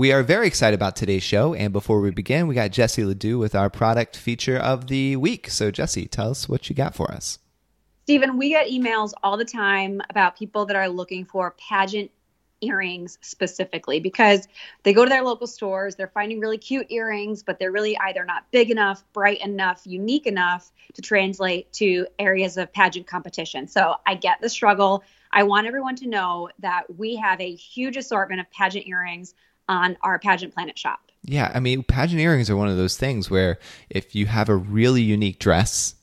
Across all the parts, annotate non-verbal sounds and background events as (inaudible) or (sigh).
We are very excited about today's show. And before we begin, we got Jesse Ledoux with our product feature of the week. So, Jesse, tell us what you got for us. Stephen, we get emails all the time about people that are looking for pageant earrings specifically because they go to their local stores, they're finding really cute earrings, but they're really either not big enough, bright enough, unique enough to translate to areas of pageant competition. So I get the struggle. I want everyone to know that we have a huge assortment of pageant earrings on our Pageant Planet shop. Yeah, I mean, pageant earrings are one of those things where if you have a really unique dress,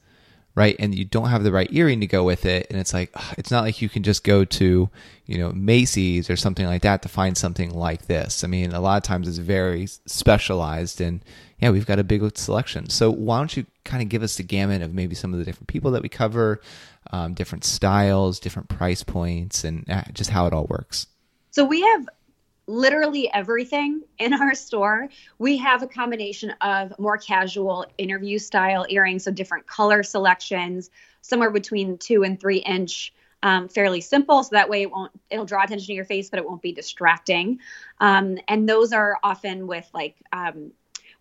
right, and you don't have the right earring to go with it, and it's like it's not like you can just go to, you know, Macy's or something like that to find something like this. I mean, a lot of times it's very specialized, and yeah, we've got a big selection. So why don't you kind of give us the gamut of maybe some of the different people that we cover, um, different styles, different price points, and uh, just how it all works. So we have literally everything in our store. We have a combination of more casual interview style earrings, so different color selections, somewhere between two and three inch. Um, fairly simple, so that way it won't it'll draw attention to your face, but it won't be distracting. Um, and those are often with like um,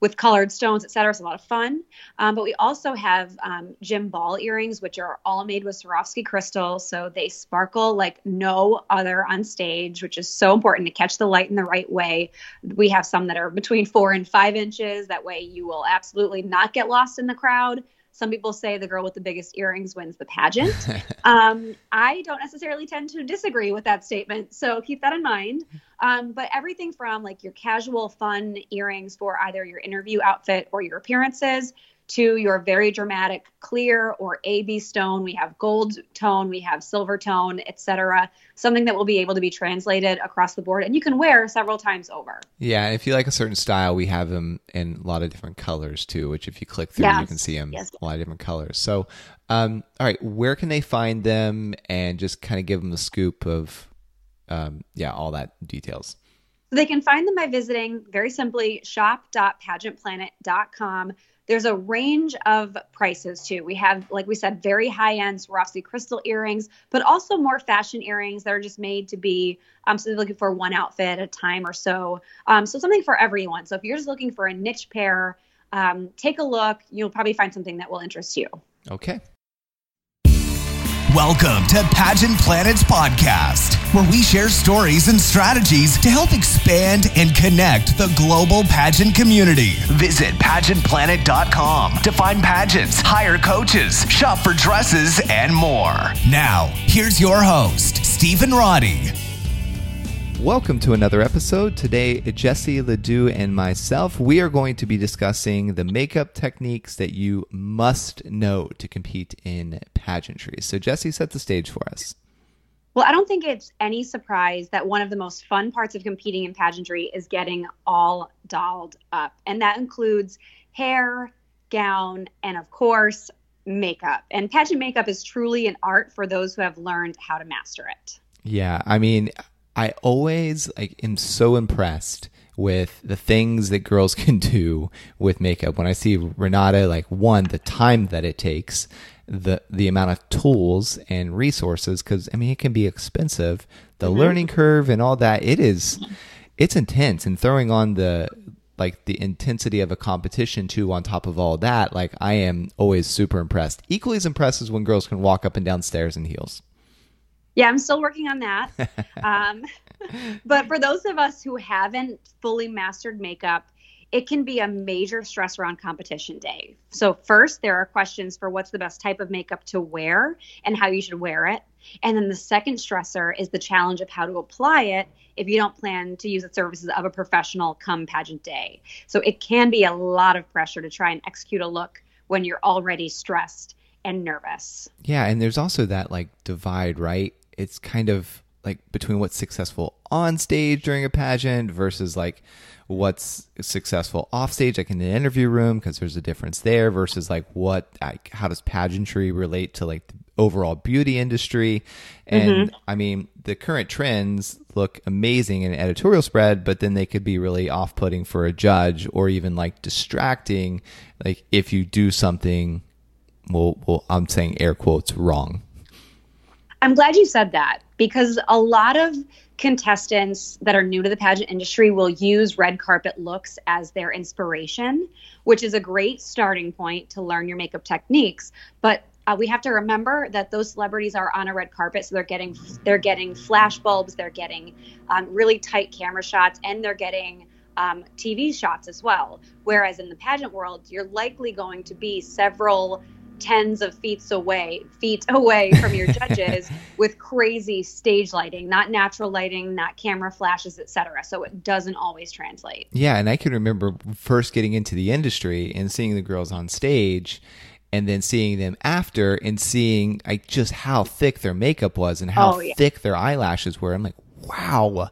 with colored stones, et cetera. It's a lot of fun. Um, but we also have um, Jim Ball earrings, which are all made with Swarovski crystals. So they sparkle like no other on stage, which is so important to catch the light in the right way. We have some that are between four and five inches. That way you will absolutely not get lost in the crowd. Some people say the girl with the biggest earrings wins the pageant. (laughs) um, I don't necessarily tend to disagree with that statement, so keep that in mind. Um, but everything from like your casual, fun earrings for either your interview outfit or your appearances to your very dramatic clear or AB stone. We have gold tone, we have silver tone, etc. Something that will be able to be translated across the board and you can wear several times over. Yeah, if you like a certain style, we have them in a lot of different colors too, which if you click through, yes. you can see them yes. a lot of different colors. So, um, all right, where can they find them and just kind of give them the scoop of, um, yeah, all that details? So they can find them by visiting very simply shop.pageantplanet.com there's a range of prices too. We have, like we said, very high end Swarovski crystal earrings, but also more fashion earrings that are just made to be um, so they're looking for one outfit at a time or so. Um, so something for everyone. So if you're just looking for a niche pair, um, take a look. You'll probably find something that will interest you. Okay. Welcome to Pageant Planet's podcast, where we share stories and strategies to help expand and connect the global pageant community. Visit pageantplanet.com to find pageants, hire coaches, shop for dresses, and more. Now, here's your host, Stephen Roddy. Welcome to another episode. Today, Jesse Ledoux and myself, we are going to be discussing the makeup techniques that you must know to compete in pageantry. So, Jesse, set the stage for us. Well, I don't think it's any surprise that one of the most fun parts of competing in pageantry is getting all dolled up. And that includes hair, gown, and of course, makeup. And pageant makeup is truly an art for those who have learned how to master it. Yeah, I mean, I always like am so impressed with the things that girls (laughs) can do with makeup. When I see Renata, like one, the time that it takes, the the amount of tools and resources, because I mean it can be expensive. The mm-hmm. learning curve and all that, it is, it's intense. And throwing on the like the intensity of a competition too on top of all that, like I am always super impressed. Equally as impressed as when girls can walk up and down stairs in heels yeah, I'm still working on that. (laughs) um, (laughs) but for those of us who haven't fully mastered makeup, it can be a major stressor on competition day. So, first, there are questions for what's the best type of makeup to wear and how you should wear it. And then the second stressor is the challenge of how to apply it if you don't plan to use the services of a professional come pageant day. So, it can be a lot of pressure to try and execute a look when you're already stressed and nervous. Yeah, and there's also that like divide, right? it's kind of like between what's successful on stage during a pageant versus like what's successful off stage like in the interview room because there's a difference there versus like what like how does pageantry relate to like the overall beauty industry? And mm-hmm. i mean the current trends look amazing in an editorial spread but then they could be really off-putting for a judge or even like distracting. Like if you do something well, well i'm saying air quotes wrong I'm glad you said that because a lot of contestants that are new to the pageant industry will use red carpet looks as their inspiration, which is a great starting point to learn your makeup techniques. But uh, we have to remember that those celebrities are on a red carpet, so they're getting they're getting flash bulbs, they're getting um, really tight camera shots, and they're getting um, TV shots as well. Whereas in the pageant world, you're likely going to be several tens of feet away feet (laughs) away from your judges (laughs) with crazy stage lighting not natural lighting not camera flashes etc so it doesn't always translate. Yeah and i can remember first getting into the industry and seeing the girls on stage and then seeing them after and seeing like just how thick their makeup was and how oh, yeah. thick their eyelashes were. I'm like wow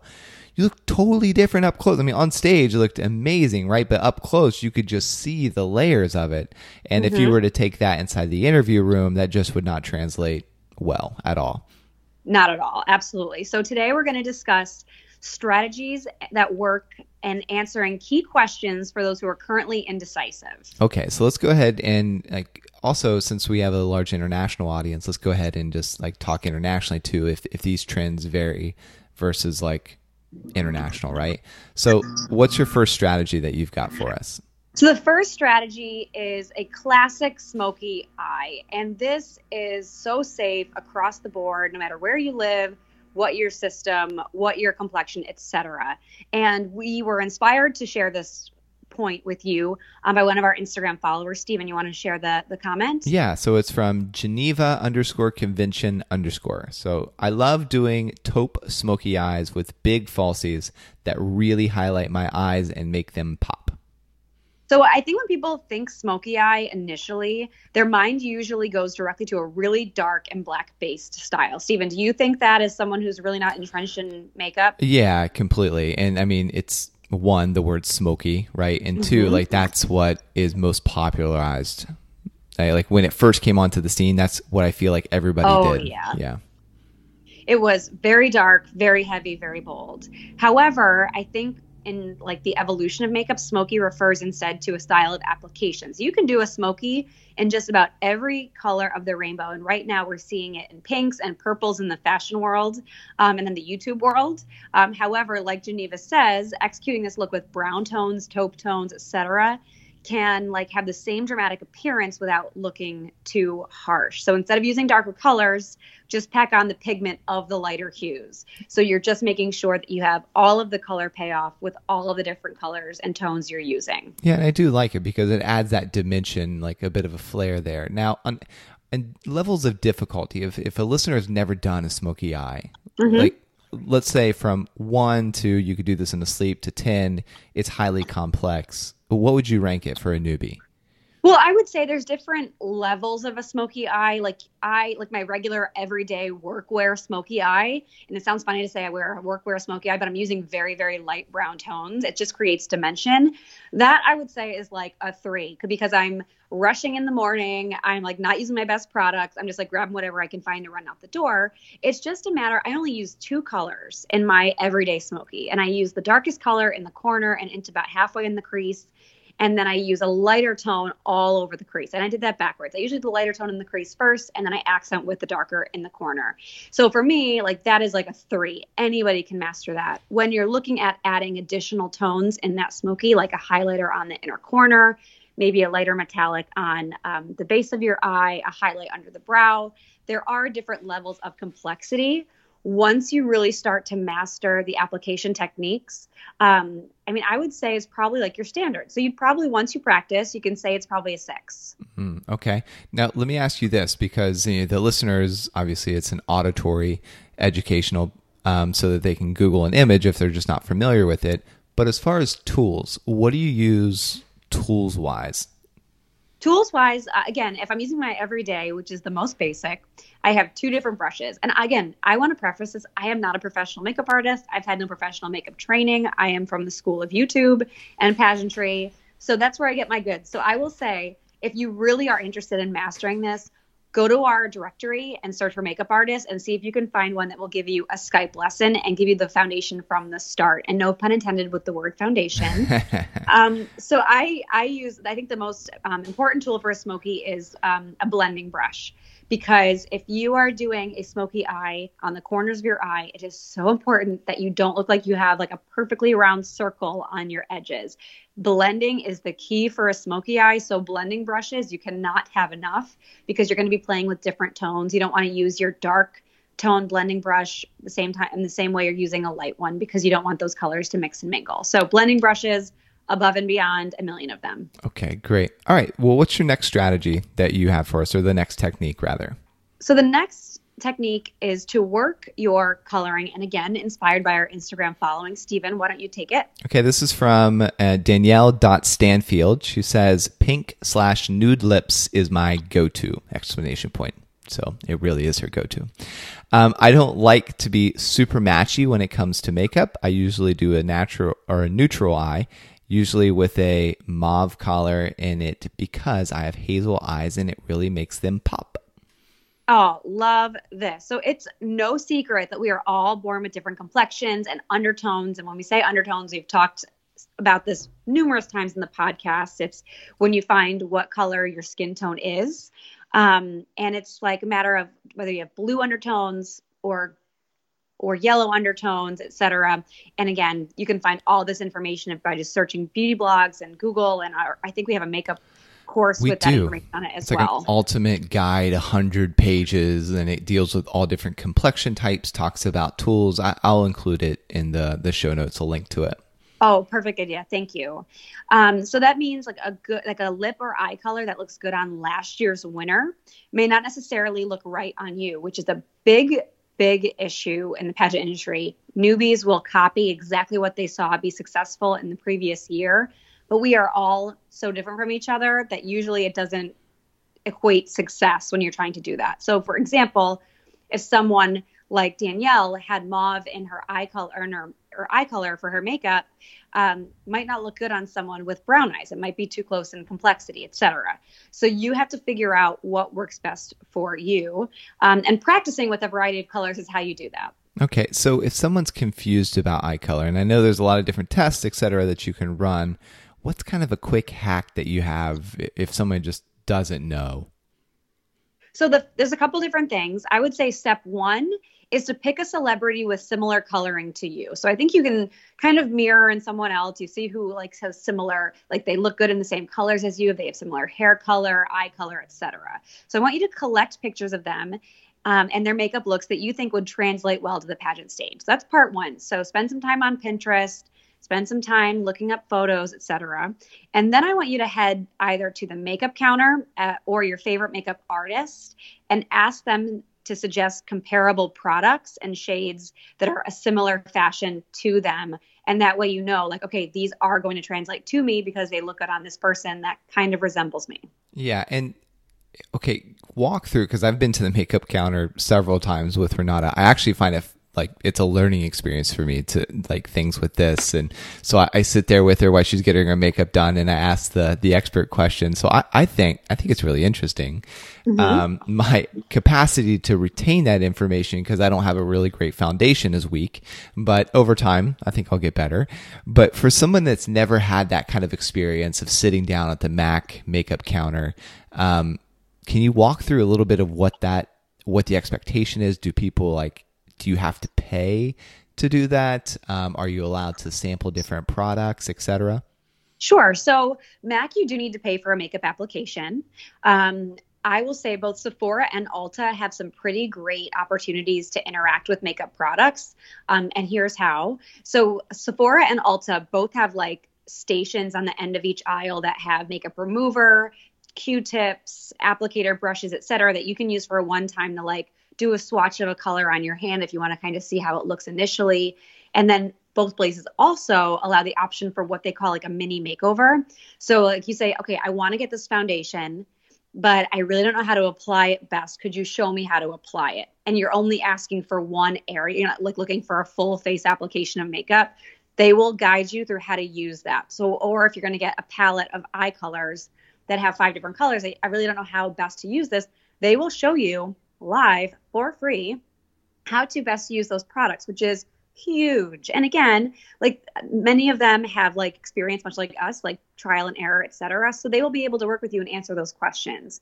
you look totally different up close. I mean, on stage, it looked amazing, right? But up close, you could just see the layers of it. And mm-hmm. if you mm-hmm. were to take that inside the interview room, that just would not translate well at all. Not at all. Absolutely. So today we're going to discuss strategies that work and answering key questions for those who are currently indecisive. Okay, so let's go ahead and like also since we have a large international audience, let's go ahead and just like talk internationally too if if these trends vary versus like international, right? So, what's your first strategy that you've got for us? So, the first strategy is a classic smoky eye. And this is so safe across the board, no matter where you live, what your system, what your complexion, etc. And we were inspired to share this point with you um, by one of our Instagram followers. Stephen, you want to share the, the comment? Yeah, so it's from Geneva underscore convention underscore. So I love doing taupe smoky eyes with big falsies that really highlight my eyes and make them pop. So I think when people think smoky eye initially, their mind usually goes directly to a really dark and black based style. Stephen, do you think that as someone who's really not entrenched in makeup? Yeah, completely. And I mean, it's one the word smoky right? And 2 mm-hmm. like that's what is most popularized like when it first came onto the scene that's what i feel like everybody oh, did. yeah. Yeah. It was very dark very heavy very bold. However i think in like the evolution of makeup, smoky refers instead to a style of applications. You can do a smoky in just about every color of the rainbow. And right now we're seeing it in pinks and purples in the fashion world um, and then the YouTube world. Um, however, like Geneva says, executing this look with brown tones, taupe tones, etc., can like have the same dramatic appearance without looking too harsh. So instead of using darker colors, just pack on the pigment of the lighter hues. So you're just making sure that you have all of the color payoff with all of the different colors and tones you're using. Yeah, and I do like it because it adds that dimension, like a bit of a flair there. Now, on and levels of difficulty, if if a listener has never done a smoky eye, mm-hmm. like let's say from one to you could do this in the sleep to ten, it's highly complex what would you rank it for a newbie? Well, I would say there's different levels of a smoky eye. Like I like my regular everyday workwear smoky eye, and it sounds funny to say I wear a workwear smoky eye, but I'm using very very light brown tones. It just creates dimension. That I would say is like a 3 because I'm rushing in the morning, I'm like not using my best products. I'm just like grabbing whatever I can find to run out the door. It's just a matter I only use two colors in my everyday smoky, and I use the darkest color in the corner and into about halfway in the crease and then I use a lighter tone all over the crease. And I did that backwards. I usually do the lighter tone in the crease first, and then I accent with the darker in the corner. So for me, like that is like a three. Anybody can master that. When you're looking at adding additional tones in that smoky, like a highlighter on the inner corner, maybe a lighter metallic on um, the base of your eye, a highlight under the brow, there are different levels of complexity once you really start to master the application techniques, um, I mean, I would say is probably like your standard. So you'd probably, once you practice, you can say it's probably a 6 mm, okay. Now, let me ask you this because you know, the listeners, obviously, it's an auditory, educational, um, so that they can Google an image if they're just not familiar with it. But as far as tools, what do you use tools wise? Tools wise, uh, again, if I'm using my everyday, which is the most basic, I have two different brushes. And again, I want to preface this I am not a professional makeup artist. I've had no professional makeup training. I am from the school of YouTube and pageantry. So that's where I get my goods. So I will say, if you really are interested in mastering this, go to our directory and search for makeup artists and see if you can find one that will give you a Skype lesson and give you the foundation from the start. And no pun intended with the word foundation. (laughs) um, so I I use I think the most um, important tool for a smoky is um, a blending brush because if you are doing a smoky eye on the corners of your eye, it is so important that you don't look like you have like a perfectly round circle on your edges. Blending is the key for a smoky eye. So, blending brushes, you cannot have enough because you're going to be playing with different tones. You don't want to use your dark tone blending brush the same time in the same way you're using a light one because you don't want those colors to mix and mingle. So, blending brushes above and beyond a million of them. Okay, great. All right. Well, what's your next strategy that you have for us, or the next technique, rather? So, the next technique is to work your coloring. And again, inspired by our Instagram following. Stephen, why don't you take it? Okay, this is from uh, Danielle.Stanfield. She says, pink slash nude lips is my go to! Explanation point. So it really is her go to. Um, I don't like to be super matchy when it comes to makeup. I usually do a natural or a neutral eye usually with a mauve color in it because I have hazel eyes and it really makes them pop. Oh, love this. So it's no secret that we are all born with different complexions and undertones. And when we say undertones, we've talked about this numerous times in the podcast. It's when you find what color your skin tone is. Um, and it's like a matter of whether you have blue undertones or or yellow undertones, etc. And again, you can find all this information by just searching beauty blogs and Google. And our, I think we have a makeup course we with do. that information on it as it's like well. an ultimate guide, hundred pages, and it deals with all different complexion types. Talks about tools. I, will include it in the the show notes. A link to it. Oh, perfect idea. Thank you. Um, so that means like a good, like a lip or eye color that looks good on last year's winner may not necessarily look right on you, which is a big big issue in the pageant industry. Newbies will copy exactly what they saw be successful in the previous year, but we are all so different from each other that usually it doesn't equate success when you're trying to do that. So, for example, if someone like Danielle had mauve in her eye color in her, her eye color for her makeup, um, might not look good on someone with brown eyes. It might be too close in complexity, etc. So you have to figure out what works best for you. Um, and practicing with a variety of colors is how you do that. Okay, so if someone's confused about eye color, and I know there's a lot of different tests, etc., that you can run, what's kind of a quick hack that you have if someone just doesn't know? So the, there's a couple different things. I would say step one is to pick a celebrity with similar coloring to you. So I think you can kind of mirror in someone else. You see who like has similar, like they look good in the same colors as you. They have similar hair color, eye color, etc. So I want you to collect pictures of them um, and their makeup looks that you think would translate well to the pageant stage. So that's part one. So spend some time on Pinterest spend some time looking up photos, etc. And then I want you to head either to the makeup counter uh, or your favorite makeup artist and ask them to suggest comparable products and shades that are a similar fashion to them. And that way you know, like, okay, these are going to translate to me because they look good on this person that kind of resembles me. Yeah. And okay, walk through because I've been to the makeup counter several times with Renata. I actually find it like it's a learning experience for me to like things with this. And so I, I, sit there with her while she's getting her makeup done and i ask the the expert question so i, I think i think it's really interesting mm-hmm. um, my capacity to retain that information because i don't have a really great foundation is weak but over time i think i'll get better. But for someone that's never had that kind of experience of sitting down at the mac makeup counter um, can you walk through a little bit of what that what the expectation is? Do people like do you have to pay to do that? Um, are you allowed to sample different products, etc.? Sure. So, Mac, you do need to pay for a makeup application. Um, I will say both Sephora and Ulta have some pretty great opportunities to interact with makeup products. Um, and here's how. So, Sephora and Ulta both have like stations on the end of each aisle that have makeup remover, Q-tips, applicator brushes, etc., that you can use for a one time to like do a swatch of a color on your hand if you want to kind of see how it looks initially. And then both places also allow the option for what they call like a mini makeover. So like you say, okay, I want to get this foundation, but I really don't know how to apply it best. Could you show me how to apply it? And you're only asking for one area, you're not like looking for a full face application of makeup. They will guide you through how to use that. So, or if you're going to get a palette of eye colors that have five different colors, I, really don't know how best to use this. They will show you live for free how to best use those products, which is huge. And again, like many of them have like experience much like us, like trial and error, etc. So they will be able to work with you and answer those questions.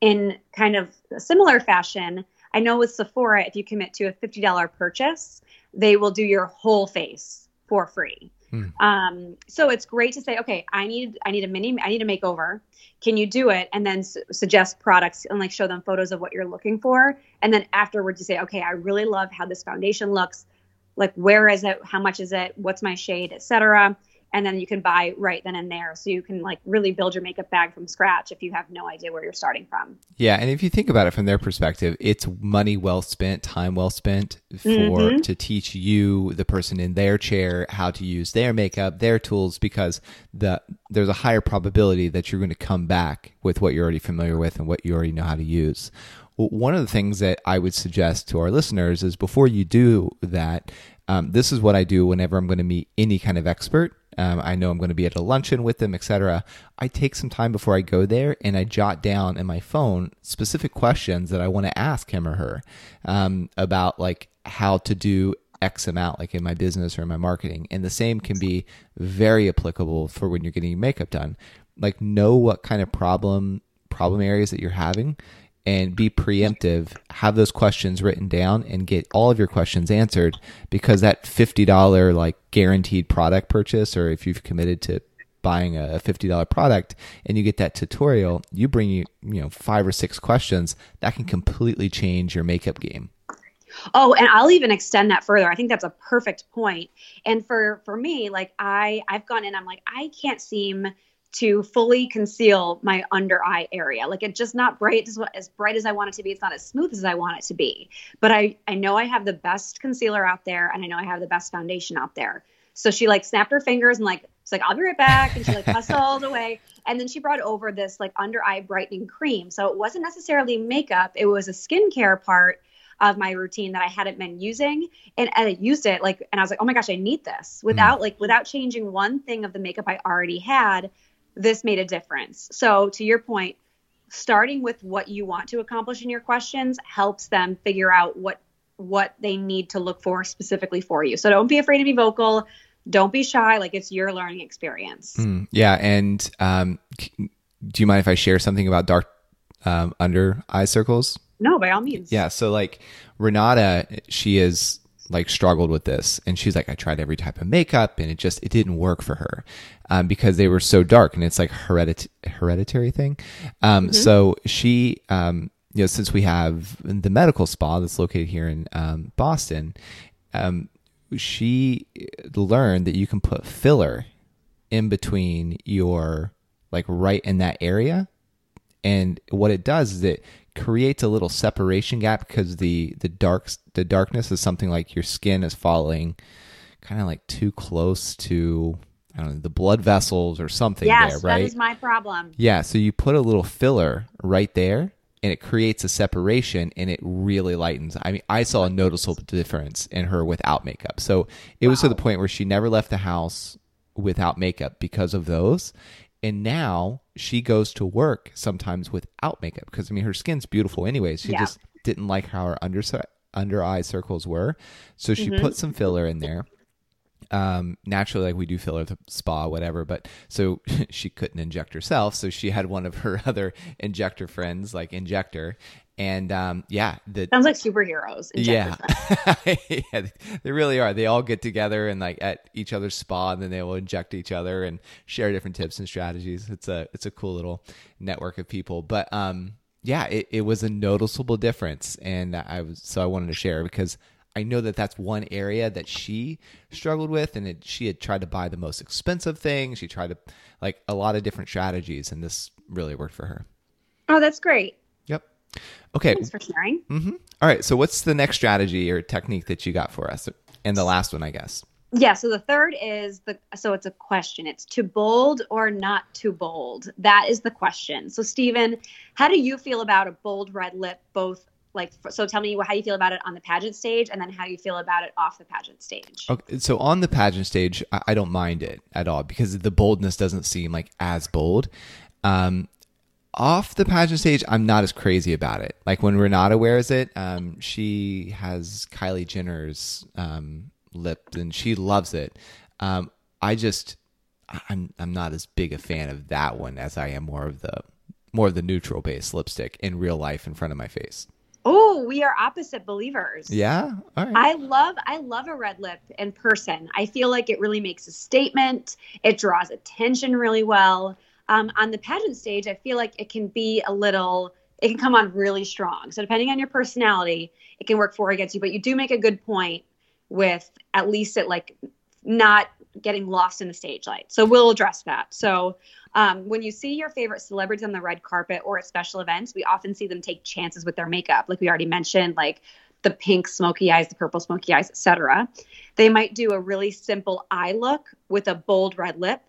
in kind of a similar fashion, I know with Sephora, if you commit to a $50 purchase, they will do your whole face for free. Hmm. Um, so it's great to say, okay, I need I need a mini I need a makeover. Can you do it? And then su- suggest products and like show them photos of what you're looking for. And then afterwards, you say, okay, I really love how this foundation looks. Like, where is it? How much is it? What's my shade, etc and then you can buy right then and there. So you can like really build your makeup bag from scratch if you have no idea where you're starting from. Yeah and if you think about it from their perspective it's money well spent time well spent for mm-hmm. to teach you the person in their chair how to use their makeup their tools because the there's a higher probability that you're going to come back with what you're already familiar with and what you already know how to use. One of the things that I would suggest to our listeners is before you do that, um, this is what I do whenever I'm going to meet any kind of expert um, I know I'm going to be at a luncheon with them, etc. I take some time before I go there and I jot down in my phone specific questions that I want to ask him or her um, about like how to do X amount, like in my business or in my marketing. And the same can be very applicable for when you're getting makeup done. Like know what kind of problem problem areas that you're having and be preemptive, have those questions written down and get all of your questions answered because that $50 like guaranteed product purchase or if you've committed to buying a $50 product and you get that tutorial, you bring you, you know, five or six questions that can completely change your makeup game. Oh, and I'll even extend that further. I think that's a perfect point. And for for me, like I I've gone in I'm like I can't seem to fully conceal my under eye area. Like it's just not bright as, as bright as I want it to be. It's not as smooth as I want it to be. But I I know I have the best concealer out there, and I know I have the best foundation out there. So she like snapped her fingers and like she's like I'll be right back, and she like hustled (laughs) away. And then she brought over this like under eye brightening cream. So it wasn't necessarily makeup; it was a skincare part of my routine that I hadn't been using and, and I used it like and I was like oh my gosh I need this without mm. like without changing one thing of the makeup I already had this made a difference. So, to your point, starting with what you want to accomplish in your questions helps them figure out what what they need to look for specifically for you. So don't be afraid to be vocal. Don't be shy. Like it's your learning experience. Mm, yeah. And um, do you mind if I share something about dark um, under eye circles? No, by all means. Yeah. So like Renata, she is like struggled with this and she's like i tried every type of makeup and it just it didn't work for her um, because they were so dark and it's like heredit- hereditary thing um, mm-hmm. so she um, you know since we have the medical spa that's located here in um, boston um, she learned that you can put filler in between your like right in that area and what it does is it creates a little separation gap because the the dark the darkness is something like your skin is falling kind of like too close to I don't know the blood vessels or something yes, there, right? that is my problem. Yeah, so you put a little filler right there and it creates a separation and it really lightens. I mean, I saw a noticeable difference in her without makeup. So it wow. was to the point where she never left the house without makeup because of those. And now she goes to work sometimes without makeup because I mean her skin's beautiful anyways. She yeah. just didn't like how her under under eye circles were, so she mm-hmm. put some filler in there. Um, naturally, like we do filler at the spa, whatever. But so (laughs) she couldn't inject herself, so she had one of her (laughs) other injector friends like injector, and um, yeah, the sounds like superheroes. Yeah. (laughs) yeah, they really are. They all get together and like at each other's spa, and then they will inject each other and share different tips and strategies. It's a it's a cool little network of people. But um, yeah, it, it was a noticeable difference, and I was so I wanted to share because I know that that's one area that she struggled with, and it, she had tried to buy the most expensive thing. She tried to like a lot of different strategies, and this really worked for her. Oh, that's great. Okay. Thanks for sharing. Mm-hmm. All right. So, what's the next strategy or technique that you got for us? And the last one, I guess. Yeah. So the third is the so it's a question. It's to bold or not too bold. That is the question. So Stephen, how do you feel about a bold red lip? Both like so. Tell me how you feel about it on the pageant stage, and then how you feel about it off the pageant stage. Okay. So on the pageant stage, I, I don't mind it at all because the boldness doesn't seem like as bold. Um, off the pageant stage, I'm not as crazy about it. Like when Renata wears it, um, she has Kylie Jenner's um, lip, and she loves it. Um, I just, I'm, I'm not as big a fan of that one as I am more of the more of the neutral base lipstick in real life in front of my face. Oh, we are opposite believers. Yeah. All right. I love I love a red lip in person. I feel like it really makes a statement. It draws attention really well. Um, on the pageant stage, I feel like it can be a little it can come on really strong. So depending on your personality, it can work for or against you. But you do make a good point with at least it like not getting lost in the stage light. So we'll address that. So um, when you see your favorite celebrities on the red carpet or at special events, we often see them take chances with their makeup, like we already mentioned, like the pink smoky eyes, the purple smoky eyes, etc. They might do a really simple eye look with a bold red lip.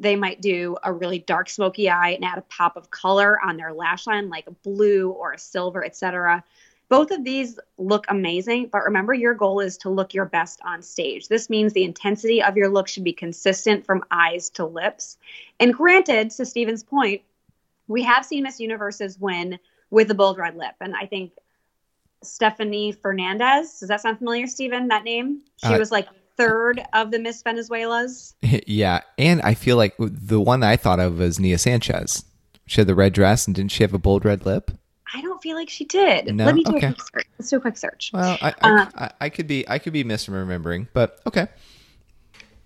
They might do a really dark smoky eye and add a pop of color on their lash line, like a blue or a silver, etc. Both of these look amazing, but remember your goal is to look your best on stage. This means the intensity of your look should be consistent from eyes to lips. And granted, to Stephen's point, we have seen Miss Universes win with a bold red lip. And I think Stephanie Fernandez, does that sound familiar, Stephen? That name? She uh, was like third of the Miss Venezuelas. (laughs) Yeah. And I feel like the one I thought of was Nia Sanchez. She had the red dress and didn't she have a bold red lip? I don't feel like she did. No? Let me do okay. a quick search. Let's do a quick search. Well, I, I, uh, I, I, could be I could be misremembering, but okay.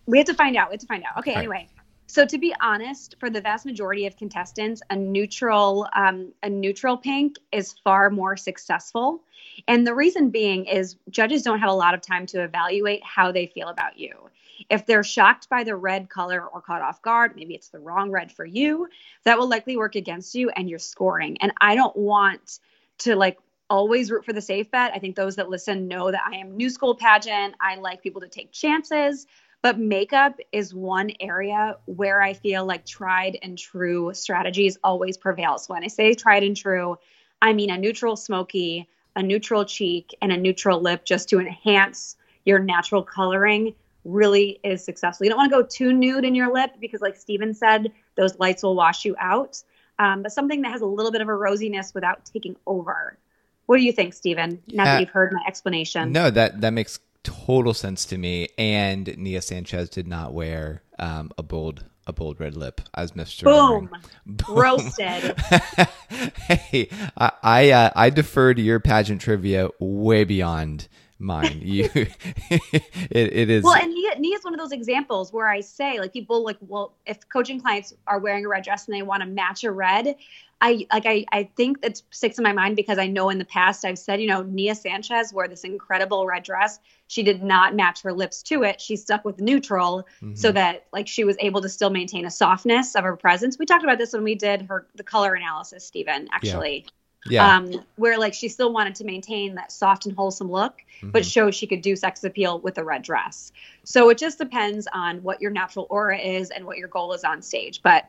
We have to find out. We have to find out. Okay. All anyway, right. so to be honest, for the vast majority of contestants, a neutral um, a neutral pink is far more successful, and the reason being is judges don't have a lot of time to evaluate how they feel about you. If they're shocked by the red color or caught off guard, maybe it's the wrong red for you, that will likely work against you and your scoring. And I don't want to like always root for the safe bet. I think those that listen know that I am new school pageant. I like people to take chances, but makeup is one area where I feel like tried and true strategies always prevail. So when I say tried and true, I mean a neutral smoky, a neutral cheek, and a neutral lip just to enhance your natural coloring really is successful. You don't want to go too nude in your lip because, like Stephen said, those lights will wash you out. Um, but something that has a little bit of a rosiness without taking over. What do you think, Stephen? Now uh, that you've heard my explanation. No, that that makes total sense to me. And Nia Sanchez did not wear um, a bold a bold red lip as Mr. Boom. Boom. Roasted. (laughs) hey, I I, uh, I defer to your pageant trivia way beyond mine. You, (laughs) it, it is. Well, and Nia, Nia is one of those examples where I say, like, people like, well, if coaching clients are wearing a red dress and they want to match a red, I like, I, I think that sticks in my mind because I know in the past I've said, you know, Nia Sanchez wore this incredible red dress. She did not match her lips to it. She stuck with neutral mm-hmm. so that like she was able to still maintain a softness of her presence. We talked about this when we did her the color analysis, Stephen, actually. Yeah yeah. Um, where like she still wanted to maintain that soft and wholesome look, mm-hmm. but show she could do sex appeal with a red dress. So it just depends on what your natural aura is and what your goal is on stage. But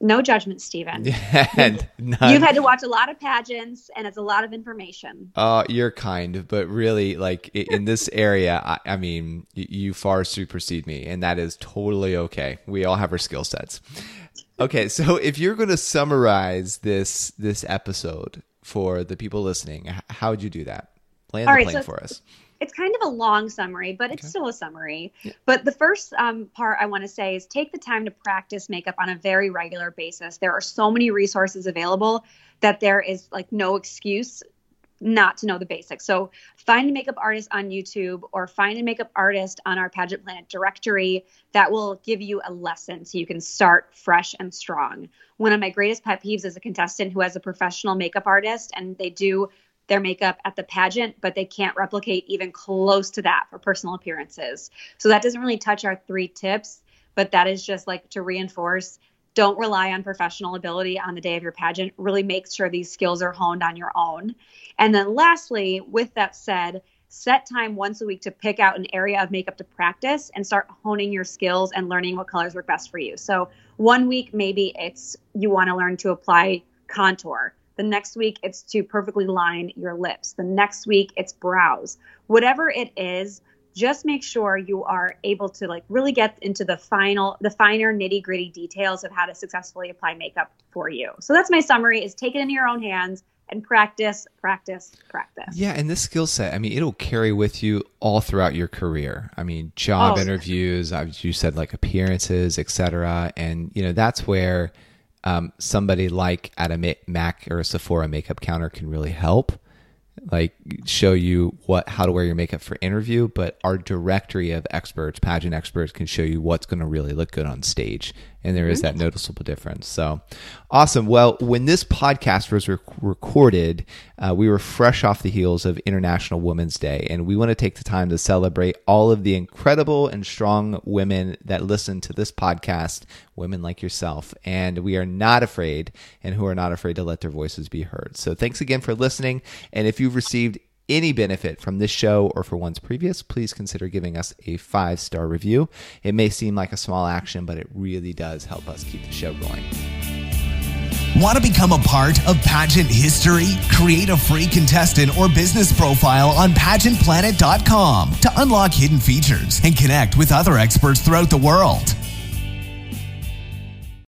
no judgment, Stephen. (laughs) Yeah, You've had to watch a lot of pageants and it's a lot of information. Uh, you're kind, but really, like in this area, I, I mean, you far supersede me, and that is totally okay. We all have our skill sets. Okay, so (laughs) if you're going to summarize this this episode for the people listening, how would you do that? Land All the right, plane so for us. It's kind of a long summary, but it's okay. still a summary. Yeah. But the first um, part I want to say is take the time to practice makeup on a very regular basis. There are so many resources available that there is like no excuse not to know the basics. So find a makeup artist on YouTube or find a makeup artist on our Pageant Planet directory that will give you a lesson so you can start fresh and strong. One of my greatest pet peeves is a contestant who has a professional makeup artist and they do their makeup at the pageant, but they can't replicate even close to that for personal appearances. So that doesn't really touch our three tips, but that is just like to reinforce don't rely on professional ability on the day of your pageant. Really make sure these skills are honed on your own. And then lastly, with that said, set time once a week to pick out an area of makeup to practice and start honing your skills and learning what colors work best for you. So, one week maybe it's you want to learn to apply contour. The next week it's to perfectly line your lips. The next week it's brows. Whatever it is, just make sure you are able to like really get into the final the finer nitty-gritty details of how to successfully apply makeup for you. So that's my summary is take it into your own hands and practice, practice, practice. Yeah, and this skill set, I mean, it'll carry with you all throughout your career. I mean, job oh, interviews, as you said, like appearances, etc. And you know, that's where um, somebody like at a Mac or a Sephora makeup counter can really help like show you what how to wear your makeup for interview but our directory of experts pageant experts can show you what's going to really look good on stage and there is that noticeable difference. So awesome. Well when this podcast was rec- recorded uh, we were fresh off the heels of international women's day and we want to take the time to celebrate all of the incredible and strong women that listen to this podcast women like yourself. And we are not afraid and who are not afraid to let their voices be heard. So thanks again for listening and if you've received any benefit from this show or for ones previous, please consider giving us a five star review. It may seem like a small action, but it really does help us keep the show going. Want to become a part of pageant history? Create a free contestant or business profile on pageantplanet.com to unlock hidden features and connect with other experts throughout the world.